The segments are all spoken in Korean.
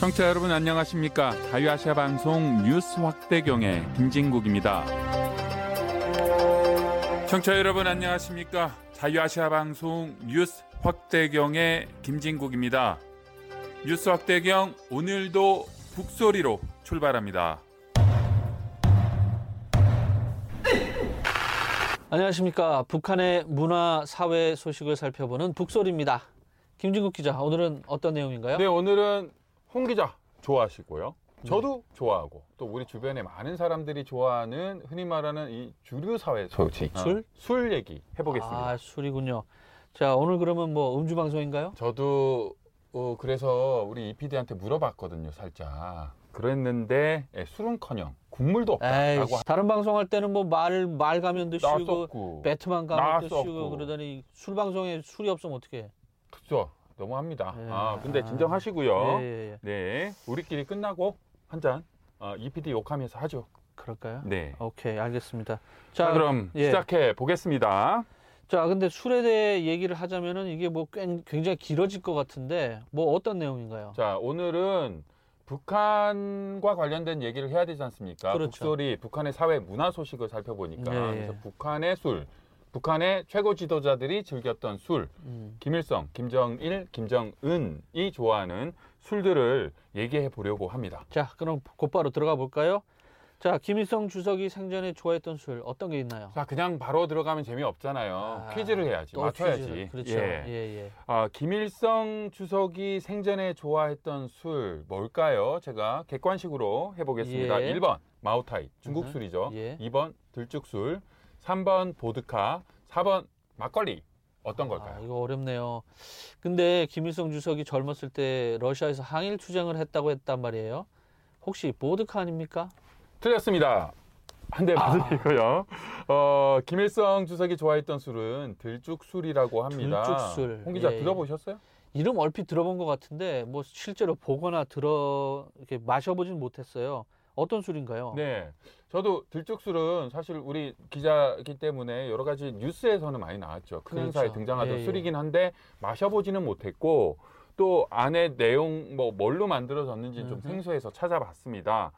청취자 여러분 안녕하십니까? 자유아시아 방송 뉴스 확대경의 김진국입니다. 청취자 여러분 안녕하십니까? 자유아시아 방송 뉴스 확대경의 김진국입니다. 뉴스 확대경 오늘도 북소리로 출발합니다. 안녕하십니까. 북한의 문화, 사회 소식을 살펴보는 북소리입니다. 김진국 기자, 오늘은 어떤 내용인가요? 네, 오늘은 홍 기자 좋아하시고요. 저도 좋아하고 또 우리 주변에 많은 사람들이 좋아하는 흔히 말하는 이 주류 사회 소식 술? 어, 술 얘기 해보겠습니다. 아, 술이군요. 자, 오늘 그러면 뭐 음주 방송인가요? 저도 어, 그래서 우리 이 PD한테 물어봤거든요, 살짝. 그랬는데 예, 술은커녕 국물도 에이, 없다라고 다른 방송할 때는 뭐 말, 말 가면도 나섰고 배트만 가면도. 씌우고 그러더니 술 방송에 술이 없으면 어떡해. 그죠? 너무합니다. 예. 아, 근데 아. 진정하시고요. 예, 예, 예. 네, 우리끼리 끝나고 한 잔. 어, 이 PD 욕하면서 하죠. 그럴까요? 네. 오케이, 알겠습니다. 자, 그럼 예. 시작해 보겠습니다. 자, 근데 술에 대해 얘기를 하자면은 이게 뭐 꽤- 굉장히 길어질 것 같은데 뭐 어떤 내용인가요? 자, 오늘은 북한과 관련된 얘기를 해야 되지 않습니까? 그렇죠. 북소리, 북한의 사회 문화 소식을 살펴보니까 네. 그래서 북한의 술, 북한의 최고 지도자들이 즐겼던 술, 음. 김일성, 김정일, 김정은이 좋아하는 술들을 얘기해 보려고 합니다. 자, 그럼 곧바로 들어가 볼까요? 자, 김일성 주석이 생전에 좋아했던 술 어떤 게 있나요? 자, 그냥 바로 들어가면 재미없잖아요. 아, 퀴즈를 해야지. 또 맞춰야지. 퀴즈를. 그렇죠. 예. 예, 예. 아, 김일성 주석이 생전에 좋아했던 술 뭘까요? 제가 객관식으로 해 보겠습니다. 예. 1번 마오타이 중국 음흠. 술이죠. 예. 2번 들쭉술, 3번 보드카, 4번 막걸리. 어떤 아, 걸까요? 이거 어렵네요. 근데 김일성 주석이 젊었을 때 러시아에서 항일 투쟁을 했다고 했단 말이에요. 혹시 보드카 아닙니까? 틀렸습니다. 한 대 맞으시고요. 어, 김일성 주석이 좋아했던 술은 들쭉술이라고 합니다. 들쭉술. 홍 기자 예, 예. 들어보셨어요? 이름 얼핏 들어본 것 같은데 뭐 실제로 보거나 들어 이렇게 마셔보진 못했어요. 어떤 술인가요? 네. 저도 들쭉술은 사실 우리 기자이기 때문에 여러 가지 뉴스에서는 많이 나왔죠. 큰 그렇죠. 행사에 등장하던 예, 예. 술이긴 한데 마셔보지는 못했고 또 안에 내용 뭐 뭘로 만들어졌는지 좀 음흠. 생소해서 찾아봤습니다.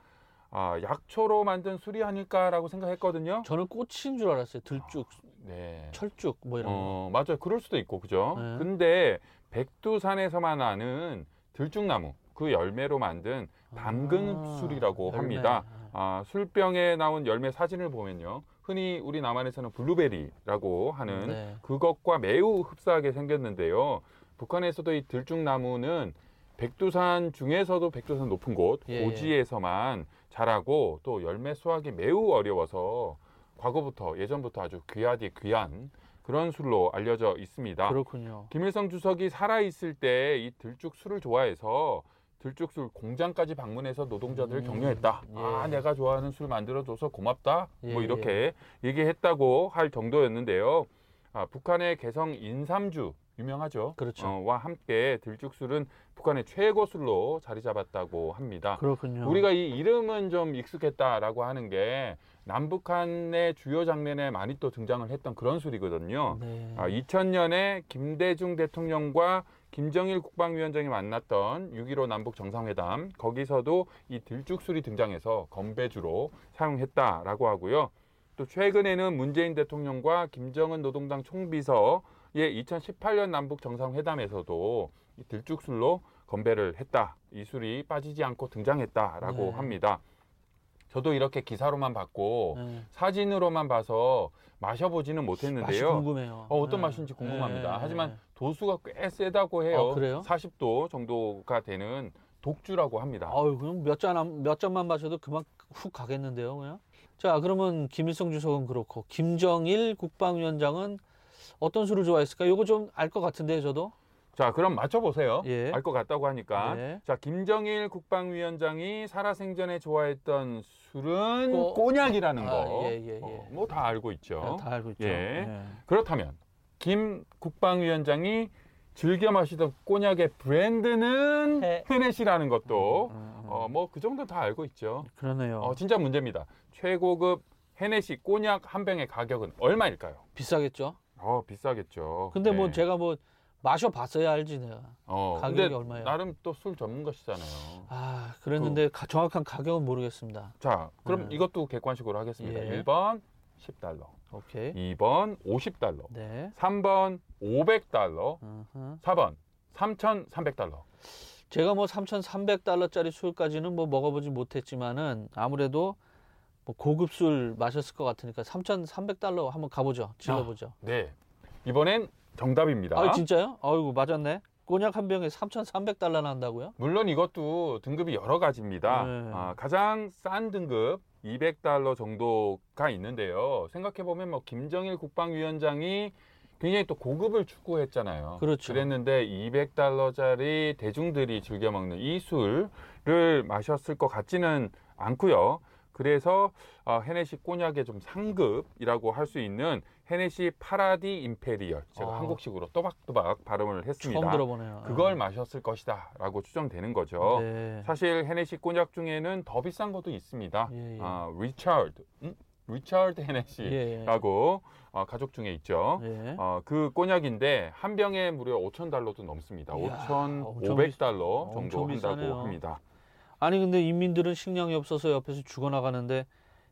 아, 약초로 만든 술이 아닐까라고 생각했거든요. 저는 꽃인 줄 알았어요. 들쭉, 네. 철쭉 뭐 이런 거. 어, 맞아요. 그럴 수도 있고, 그죠? 네. 근데 백두산에서만 나는 들쭉나무, 그 열매로 만든 담근술이라고 아, 합니다. 열매. 아, 술병에 나온 열매 사진을 보면요. 흔히 우리 남한에서는 블루베리라고 하는 네. 그것과 매우 흡사하게 생겼는데요. 북한에서도 이 들쭉나무는 백두산 중에서도 백두산 높은 곳, 예, 고지에서만 자라고 또 열매 수확이 매우 어려워서 과거부터 예전부터 아주 귀하디 귀한 그런 술로 알려져 있습니다. 그렇군요. 김일성 주석이 살아 있을 때 이 들쭉 술을 좋아해서 들쭉술 공장까지 방문해서 노동자들을 음, 격려했다. 예. 아, 내가 좋아하는 술 만들어줘서 고맙다. 예, 뭐 이렇게 얘기했다고 할 정도였는데요. 아, 북한의 개성 인삼주 유명하죠. 그렇죠. 어, 와 함께 들쭉술은 북한의 최고 술로 자리 잡았다고 합니다. 그렇군요. 우리가 이 이름은 좀 익숙했다라고 하는 게 남북한의 주요 장면에 많이 또 등장을 했던 그런 술이거든요. 네. 아, 2000년에 김대중 대통령과 김정일 국방위원장이 만났던 6.15 남북 정상회담 거기서도 이 들쭉술이 등장해서 건배주로 사용했다라고 하고요. 또 최근에는 문재인 대통령과 김정은 노동당 총비서의 2018년 남북 정상회담에서도 이 들쭉술로 건배를 했다. 이 술이 빠지지 않고 등장했다라고 네. 합니다. 저도 이렇게 기사로만 봤고 네. 사진으로만 봐서 마셔보지는 맛이 못했는데요. 궁금해요. 어, 어떤 네. 맛인지 궁금합니다. 네. 하지만 도수가 꽤 세다고 해요. 어, 그래요? 40도 정도가 되는 독주라고 합니다. 아유, 그럼 몇 잔, 몇 잔만 마셔도 그만 훅 가겠는데요, 그냥? 자, 그러면 김일성 주석은 그렇고, 김정일 국방위원장은 어떤 술을 좋아했을까? 요거 좀 알 것 같은데요, 저도? 자, 그럼 맞춰보세요. 예. 알것 같다고 하니까. 네. 자, 김정일 국방위원장이 살아생전에 좋아했던 술은 어. 꼬냑이라는 아, 거. 예, 예, 예. 뭐다 알고 있죠. 다 알고 있죠. 예. 예. 그렇다면 김 국방위원장이 즐겨 마시던 꼬냑의 브랜드는 해- 헤넷이라는 것도 음, 음. 어, 뭐 그 정도 다 알고 있죠. 그러네요. 어, 진짜 문제입니다. 최고급 헤넷이 꼬냑 한 병의 가격은 얼마일까요? 비싸겠죠? 어, 비싸겠죠. 근데 뭐 네. 제가 뭐 마셔봤어야 알지 내가. 어, 가격이 얼마예요? 나름 또 술 전문가시잖아요. 아 그랬는데 가- 정확한 가격은 모르겠습니다. 자, 그럼 네. 이것도 객관식으로 하겠습니다. 예. 1번 10달러, 오케이. 2번 50달러, 네. 3번 500달러, 어허. 4번 3,300달러. 제가 뭐 3,300달러짜리 술까지는 뭐 먹어보지 못했지만은 아무래도 뭐 고급 술 마셨을 것 같으니까 3,300달러 한번 가보죠. 질러보죠. 네. 이번엔 정답입니다. 아, 진짜요? 아이고 맞았네. 꼬냑 한 병에 3,300달러 난다고요? 물론 이것도 등급이 여러 가지입니다. 네. 아, 가장 싼 등급 200달러 정도가 있는데요. 생각해 보면 뭐 김정일 국방위원장이 굉장히 또 고급을 추구했잖아요. 그렇죠. 그랬는데 200달러짜리 대중들이 즐겨 먹는 이 술을 마셨을 것 같지는 않고요. 그래서 어, 헤네시 꼬냑의 좀 상급이라고 할 수 있는 헤네시 파라디 임페리얼 제가 아. 한국식으로 또박또박 발음을 했습니다. 처음 들어보네요. 그걸 마셨을 것이다라고 추정되는 거죠. 네. 사실 헤네시 꼬냑 중에는 더 비싼 것도 있습니다. 예, 예. 아, 리차드, 음? 리차드 예, 헤네시라고 어, 가족 중에 있죠. 예. 어, 그 꼬냑인데 한 병에 무려 5천 달러도 넘습니다. 이야, 5,500달러 엄청 정도 한다고. 합니다. 아니 근데 인민들은 식량이 없어서 옆에서 죽어나가는데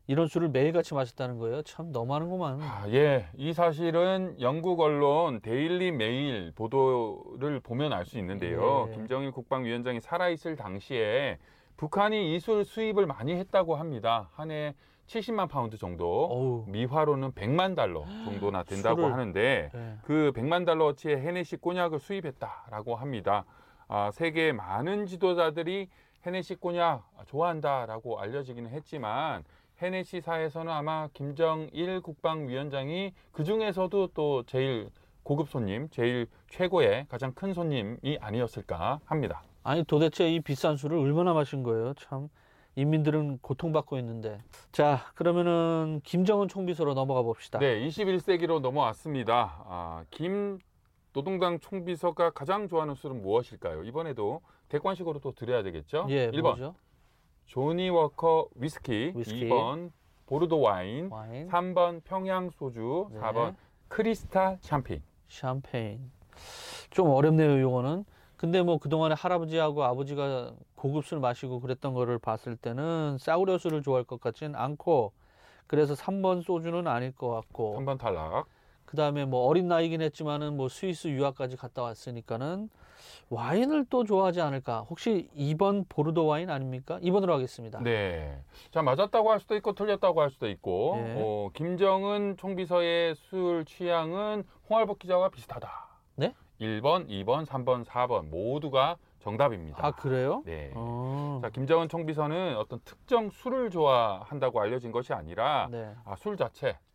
이런 술을 매일같이 마셨다는 거예요. 참 너무하는구만. 아, 예, 이 사실은 영국 언론 데일리 메일 보도를 보면 알 수 있는데요. 예. 김정일 국방위원장이 살아있을 당시에 북한이 이 술 수입을 많이 했다고 합니다. 한 해 70만 파운드 정도, 어우. 미화로는 100만 달러 정도나 된다고 술을. 하는데 예. 그 100만 달러어치의 헤네시 꼬냑을 수입했다라고 합니다. 아, 세계 많은 지도자들이 헤네시 꼬냑 좋아한다라고 알려지기는 했지만 헤네시사에서는 아마 김정일 국방위원장이 그 중에서도 또 제일 고급 손님, 제일 최고의 가장 큰 손님이 아니었을까 합니다. 아니 도대체 이 비싼 술을 얼마나 마신 거예요? 참 인민들은 고통받고 있는데. 자 그러면은 김정은 총비서로 넘어가 봅시다. 네, 21세기로 넘어왔습니다. 아, 김 노동당 총비서가 가장 좋아하는 술은 무엇일까요? 이번에도 객관식으로 또 드려야 되겠죠? 예, 1번 뭐죠? 조니 워커 위스키, 위스키. 2번 보르도 와인, 와인, 3번 평양 소주, 네. 4번 크리스탈 샴페인. 샴페인. 좀 어렵네요, 요거는. 근데 뭐 그동안에 할아버지하고 아버지가 고급 술 마시고 그랬던 거를 봤을 때는 싸구려 술을 좋아할 것 같진 않고 그래서 3번 소주는 아닐 것 같고 3번 탈락. 그 다음에 뭐 어린 나이긴 했지만은 뭐 스위스 유학까지 갔다 왔으니까는 와인을 또 좋아하지 않을까? 혹시 2번 보르도 와인 아닙니까? 2번으로 하겠습니다. 네. 자, 맞았다고 할 수도 있고 틀렸다고 할 수도 있고. 예. 어, 김정은 총비서의 술 취향은 홍알복 기자와 비슷하다. 네? 1번, 2번, 3번, 4번 모두가 정답입니다. 아, 그래요? 네. 어. 자, 김정은 총비서는 어떤 특정 술을 좋아한다고 알려진 것이 아니라 네. 아, 술 자체 막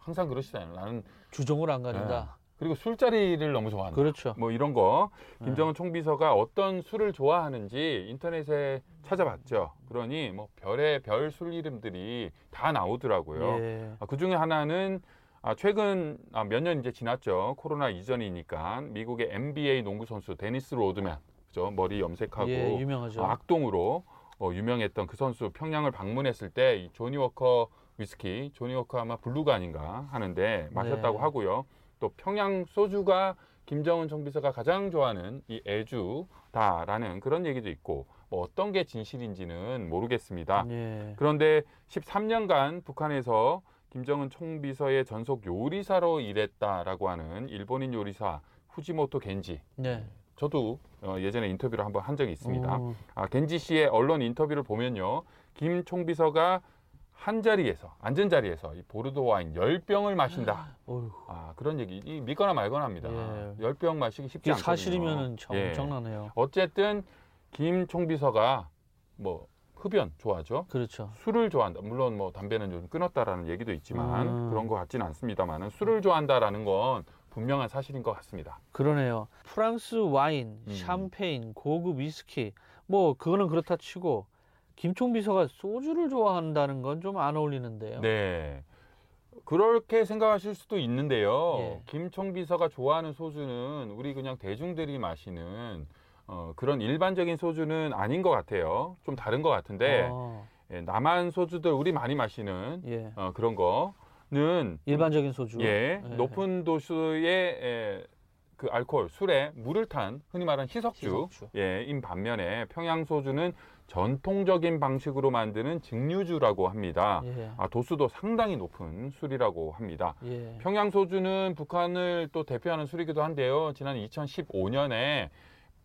항상 그러시잖아요. 나는 주종을 안 가린다. 그리고 술자리를 너무 좋아한다. 그렇죠. 뭐 이런 거 네. 김정은 총비서가 어떤 술을 좋아하는지 인터넷에 찾아봤죠. 그러니 뭐 별의 별 술 이름들이 다 나오더라고요. 예. 그 중에 하나는 아, 최근 몇년 이제 지났죠. 코로나 이전이니까 미국의 NBA 농구 선수 데니스 로드맨, 그죠? 머리 염색하고 예, 유명하죠. 어, 악동으로 어, 유명했던 그 선수 평양을 방문했을 때 이 조니 워커 위스키, 조니 워커 아마 블루가 아닌가 하는데 마셨다고 네. 하고요. 또 평양 소주가 김정은 총비서가 가장 좋아하는 이 애주다라는 그런 얘기도 있고 뭐 어떤 게 진실인지는 모르겠습니다. 예. 그런데 13년간 북한에서 김정은 총비서의 전속 요리사로 일했다라고 하는 일본인 요리사 후지모토 겐지. 네. 저도 어, 예전에 인터뷰를 한번 한 적이 있습니다. 어, 아, 겐지 씨의 언론 인터뷰를 보면요. 김 총비서가 한 자리에서 앉은 자리에서 이 보르도 와인 10병을 마신다. 어휴, 아, 그런 얘기 이 믿거나 말거나 합니다. 예. 10병 마시기 쉽지 이게 않거든요. 사실이면은 참 예. 엄청나네요. 어쨌든 김 총비서가 뭐 흡연 좋아하죠. 그렇죠. 술을 좋아한다. 물론 뭐 담배는 좀 끊었다라는 얘기도 있지만 음. 그런 것 같지는 않습니다만은 술을 좋아한다라는 건 분명한 사실인 것 같습니다. 그러네요. 프랑스 와인, 음. 샴페인, 고급 위스키 뭐 그거는 그렇다 치고 김총 비서가 소주를 좋아한다는 건 좀 안 어울리는데요. 네. 그렇게 생각하실 수도 있는데요. 예. 김총 비서가 좋아하는 소주는 우리 그냥 대중들이 마시는 어, 그런 일반적인 소주는 아닌 것 같아요. 좀 다른 것 같은데 어, 예, 남한 소주들 우리 많이 마시는 예. 어, 그런 거는 일반적인 소주. 예, 예. 높은 도수의 에, 그 알코올, 술에 물을 탄 흔히 말하는 희석주, 희석주. 예, 인 반면에 평양 소주는 전통적인 방식으로 만드는 증류주라고 합니다. 예. 아, 도수도 상당히 높은 술이라고 합니다. 예. 평양 소주는 북한을 또 대표하는 술이기도 한데요. 지난 2015년에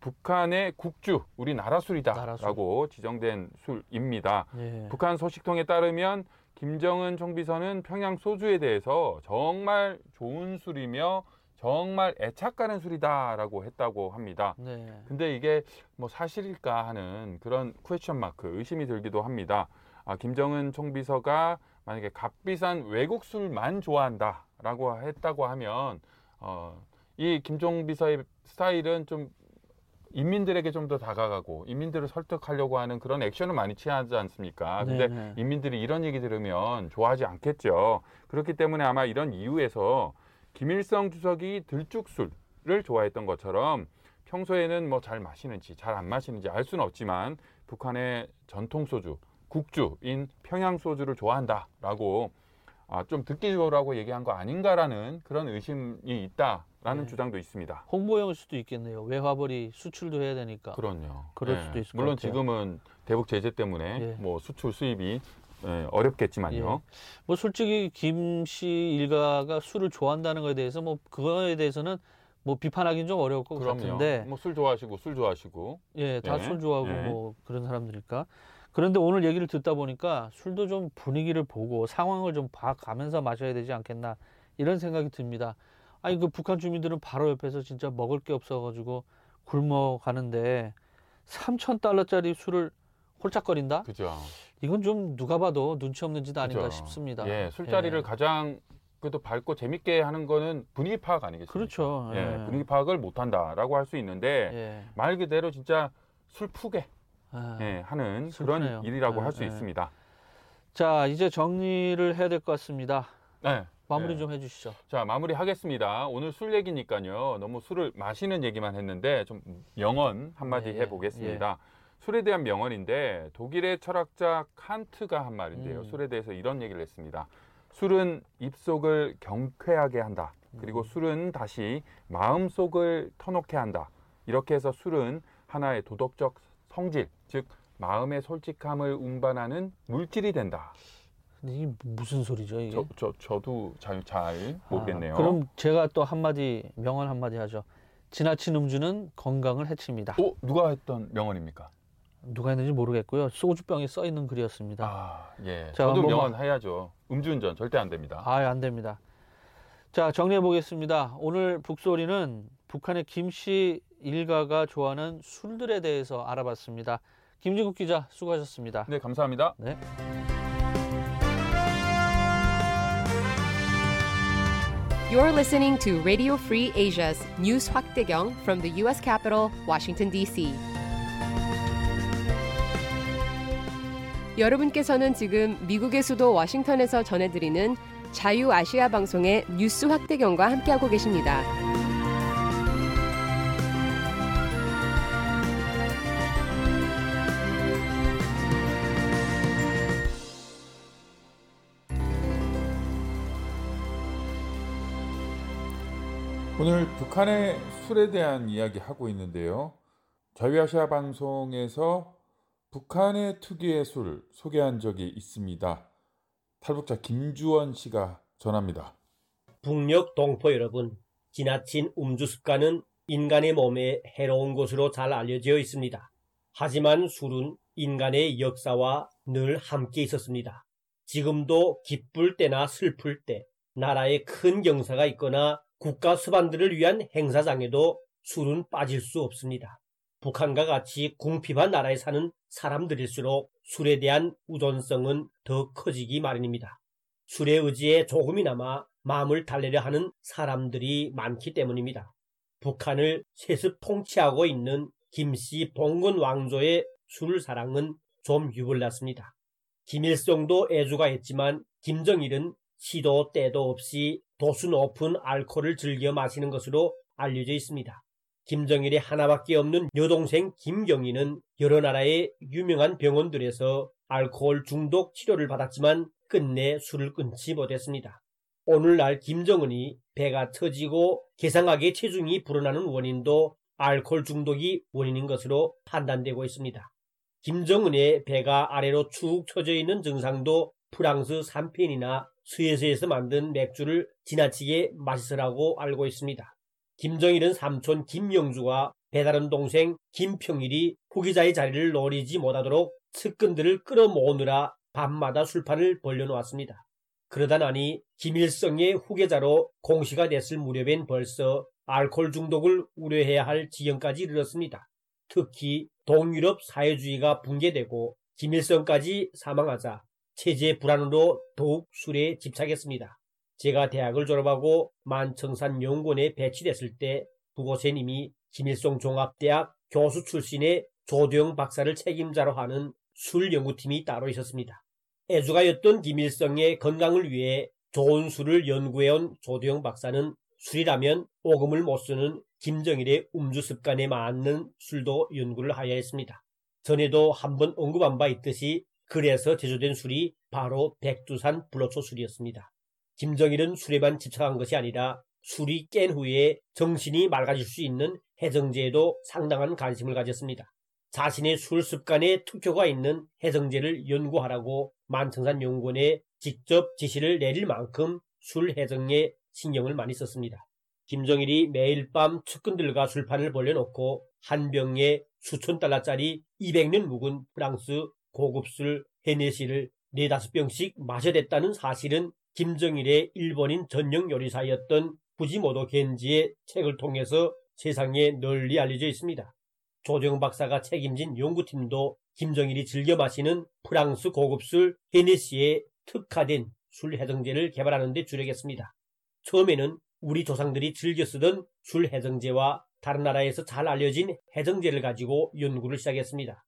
북한의 국주, 우리나라 술이다라고 지정된 술입니다. 예. 북한 소식통에 따르면 김정은 총비서는 평양 소주에 대해서 정말 좋은 술이며 정말 애착 가는 술이다라고 했다고 합니다. 네. 근데 이게 뭐 사실일까 하는 그런 퀘스천 마크 의심이 들기도 합니다. 아, 김정은 총비서가 만약에 값비싼 외국 술만 좋아한다라고 했다고 하면 어, 이 김종 비서의 스타일은 좀 인민들에게 좀 더 다가가고 인민들을 설득하려고 하는 그런 액션을 많이 취하지 않습니까? 근데 네, 네. 인민들이 이런 얘기 들으면 좋아하지 않겠죠. 그렇기 때문에 아마 이런 이유에서 김일성 주석이 들쭉술을 좋아했던 것처럼 평소에는 뭐 잘 마시는지 잘 안 마시는지 알 수는 없지만 북한의 전통 소주, 국주인 평양 소주를 좋아한다라고 아, 좀 듣기적으로 얘기한 거 아닌가라는 그런 의심이 있다라는 네. 주장도 있습니다. 홍보용일 수도 있겠네요. 외화벌이 수출도 해야 되니까. 그럼요. 그럴 수도 있을 것 물론 같아요. 지금은 대북 제재 때문에 예. 뭐 수출 수입이 예, 어렵겠지만요. 뭐 솔직히 김 씨 일가가 술을 좋아한다는 것에 대해서 뭐 그거에 대해서는 뭐 비판하기는 좀 어려울 것 그럼요. 같은데 뭐 술 좋아하시고 술 좋아하시고 예, 다 예, 술 좋아하고 예. 뭐 그런 사람들이니까. 그런데 오늘 얘기를 듣다 보니까 술도 좀 분위기를 보고 상황을 좀 봐가면서 마셔야 되지 않겠나 이런 생각이 듭니다. 아니 그 북한 주민들은 바로 옆에서 진짜 먹을 게 없어가지고 굶어 가는데 3천 달러짜리 술을 홀짝거린다? 그죠. 이건 좀 누가 봐도 눈치 없는 짓 아닌가 그죠. 싶습니다. 예, 술자리를 예. 가장 그래도 밝고 재밌게 하는 거는 분위기 파악 아니겠습니까? 그렇죠. 예, 예. 분위기 파악을 못 한다라고 할 수 있는데 예. 말 그대로 진짜 술 푸게 아. 예, 하는 슬프네요. 그런 일이라고 예, 할수 예. 있습니다. 자, 이제 정리를 해야 될 것 같습니다. 네. 마무리 예. 좀 해주시죠. 자, 마무리하겠습니다. 오늘 술 얘기니까요. 너무 술을 마시는 얘기만 했는데 좀 명언 한마디 예, 해보겠습니다. 술에 대한 명언인데 독일의 철학자 칸트가 한 말인데요. 음. 술에 대해서 이런 얘기를 했습니다. 술은 입속을 경쾌하게 한다. 그리고 음. 술은 다시 마음속을 터놓게 한다. 이렇게 해서 술은 하나의 도덕적 성질, 즉 마음의 솔직함을 운반하는 물질이 된다. 근데 이게 무슨 소리죠, 이게? 저, 저, 저도 잘, 잘 모르겠네요. 아, 그럼 제가 또 한마디, 명언 한마디 하죠. 지나친 음주는 건강을 해칩니다. 어, 누가 했던 명언입니까? 누가 했는지 모르겠고요. 소주병에 써 있는 글이었습니다. 아, 예. 자, 저도 명언 해야죠. 음주운전 절대 안 됩니다. 아, 안 됩니다. 자, 정리해 보겠습니다. 오늘 북소리는 북한의 김씨 일가가 좋아하는 술들에 대해서 알아봤습니다. 김진국 기자 수고하셨습니다. 네, 감사합니다. 네. You're listening to Radio Free Asia's News 확대경 from the U.S. capital, Washington, D.C. 여러분께서는 지금 미국의 수도 워싱턴에서 전해드리는 자유아시아 방송의 뉴스 확대경과 함께하고 계십니다. 오늘 북한의 술에 대한 이야기 하고 있는데요. 자유아시아 방송에서 북한의 특유의 술 소개한 적이 있습니다. 탈북자 김주원 씨가 전합니다. 북녘 동포 여러분, 지나친 음주 습관은 인간의 몸에 해로운 것으로 잘 알려져 있습니다. 하지만 술은 인간의 역사와 늘 함께 있었습니다. 지금도 기쁠 때나 슬플 때, 나라에 큰 경사가 있거나 국가 수반들을 위한 행사장에도 술은 빠질 수 없습니다. 북한과 같이 궁핍한 나라에 사는 사람들일수록 술에 대한 우존성은 더 커지기 마련입니다. 술에 의지해 조금이나마 마음을 달래려 하는 사람들이 많기 때문입니다. 북한을 세습 통치하고 있는 김씨 봉건 왕조의 술 사랑은 좀 유불났습니다. 김일성도 애주가 했지만 김정일은 시도 때도 없이 도수 높은 알코올을 즐겨 마시는 것으로 알려져 있습니다. 김정일의 하나밖에 없는 여동생 김경희는 여러 나라의 유명한 병원들에서 알코올 중독 치료를 받았지만 끝내 술을 끊지 못했습니다. 오늘날 김정은이 배가 터지고 개상하게 체중이 불어나는 원인도 알코올 중독이 원인인 것으로 판단되고 있습니다. 김정은의 배가 아래로 축 처져 있는 증상도 프랑스 삼펜이나 스웨스에서 만든 맥주를 지나치게 마시서라고 알고 있습니다. 김정일은 삼촌 김영주와 배다른 동생 김평일이 후기자의 자리를 노리지 못하도록 측근들을 끌어모으느라 밤마다 술판을 벌려놓았습니다. 그러다 나니 김일성의 후계자로 공시가 됐을 무렵엔 벌써 알코올 중독을 우려해야 할 지경까지 이르렀습니다. 특히 동유럽 사회주의가 붕괴되고 김일성까지 사망하자 체제 불안으로 더욱 술에 집착했습니다. 제가 대학을 졸업하고 만청산 연구원에 배치됐을 때 그곳엔 이미 김일성 종합대학 교수 출신의 조도영 박사를 책임자로 하는 술 연구팀이 따로 있었습니다. 애주가였던 김일성의 건강을 위해 좋은 술을 연구해온 조도영 박사는 술이라면 오금을 못 쓰는 김정일의 음주 습관에 맞는 술도 연구를 하여 했습니다. 전에도 한번 언급한 바 있듯이 그래서 제조된 술이 바로 백두산 불로초 술이었습니다. 김정일은 술에만 집착한 것이 아니라 술이 깬 후에 정신이 맑아질 수 있는 해정제에도 상당한 관심을 가졌습니다. 자신의 술 습관에 특효가 있는 해정제를 연구하라고 만청산 연구원에 직접 지시를 내릴 만큼 술 해정에 신경을 많이 썼습니다. 김정일이 매일 밤 측근들과 술판을 벌려놓고 한 병에 수천 달러짜리 200년 묵은 프랑스 고급술 헤네시를 네다섯 병씩 마셔댔다는 사실은 김정일의 일본인 전용 요리사였던 부지모도 겐지의 책을 통해서 세상에 널리 알려져 있습니다. 조정 박사가 책임진 연구팀도 김정일이 즐겨 마시는 프랑스 고급술 헤네시에 특화된 술 해정제를 개발하는 데 주력했습니다. 처음에는 우리 조상들이 즐겨 쓰던 술 해정제와 다른 나라에서 잘 알려진 해정제를 가지고 연구를 시작했습니다.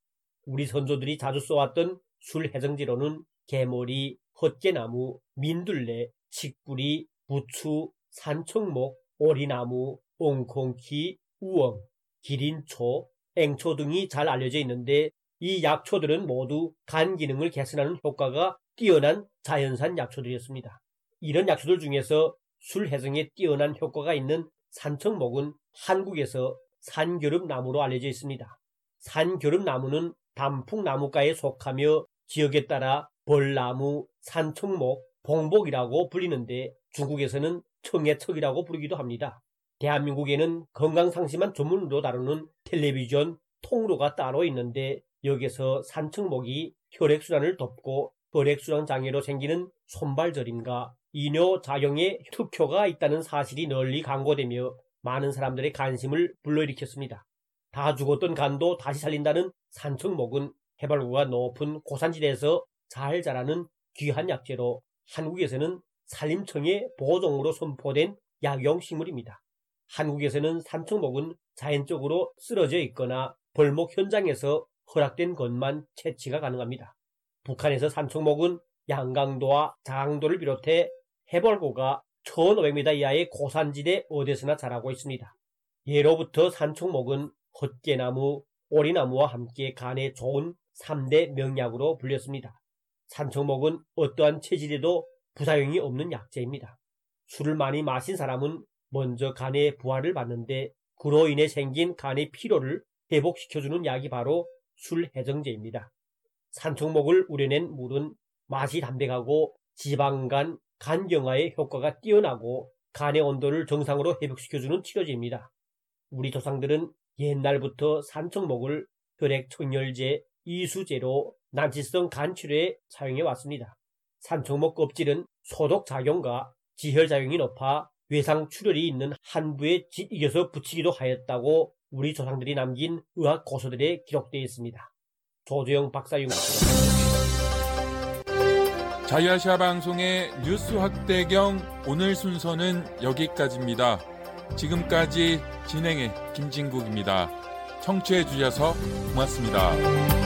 우리 선조들이 자주 써왔던 술 해정제로는 개머리, 헛개나무, 민둘레, 식뿌리, 부추, 산청목, 오리나무, 옹콩키, 우엉, 기린초, 앵초 등이 잘 알려져 있는데 이 약초들은 모두 간 기능을 개선하는 효과가 뛰어난 자연산 약초들이었습니다. 이런 약초들 중에서 술 해성에 뛰어난 효과가 있는 산청목은 한국에서 산겨릅나무로 알려져 있습니다. 산겨릅나무는 단풍나무가에 속하며 지역에 따라 벌나무, 산청목, 봉복이라고 불리는데 중국에서는 청해척이라고 부르기도 합니다. 대한민국에는 건강상심한 전문으로 다루는 텔레비전 통로가 따로 있는데 여기서 산청목이 혈액순환을 돕고 혈액순환 장애로 생기는 손발저림과 이뇨 작용에 특효가 있다는 사실이 널리 광고되며 많은 사람들의 관심을 불러일으켰습니다. 다 죽었던 간도 다시 살린다는 산청목은 해발구가 높은 고산지대에서 잘 자라는 귀한 약재로 한국에서는 산림청의 보호종으로 선포된 약용식물입니다. 한국에서는 산청목은 자연적으로 쓰러져 있거나 벌목 현장에서 허락된 것만 채취가 가능합니다. 북한에서 산청목은 양강도와 장강도를 비롯해 해벌고가 1500m 이하의 고산지대 어디서나 자라고 있습니다. 예로부터 산청목은 헛개나무, 오리나무와 함께 간에 좋은 3대 명약으로 불렸습니다. 산청목은 어떠한 체질에도 부사용이 없는 약재입니다. 술을 많이 마신 사람은 먼저 간의 부하를 받는데 그로 인해 생긴 간의 피로를 회복시켜주는 약이 바로 술해정제입니다. 산청목을 우려낸 물은 맛이 담백하고 지방간, 간경화에 효과가 뛰어나고 간의 온도를 정상으로 회복시켜주는 치료제입니다. 우리 조상들은 옛날부터 산청목을 혈액 청열제, 이수제로 난치성 간치료에 사용해 왔습니다. 산청목 껍질은 소독 작용과 지혈 작용이 높아 외상 출혈이 있는 한부에 짓 이겨서 붙이기도 하였다고 우리 조상들이 남긴 의학 고서들에 기록되어 있습니다. 조주영 박사용 자유아시아 방송의 뉴스 확대경 오늘 순서는 여기까지입니다. 지금까지 진행의 김진국입니다. 청취해 주셔서 고맙습니다.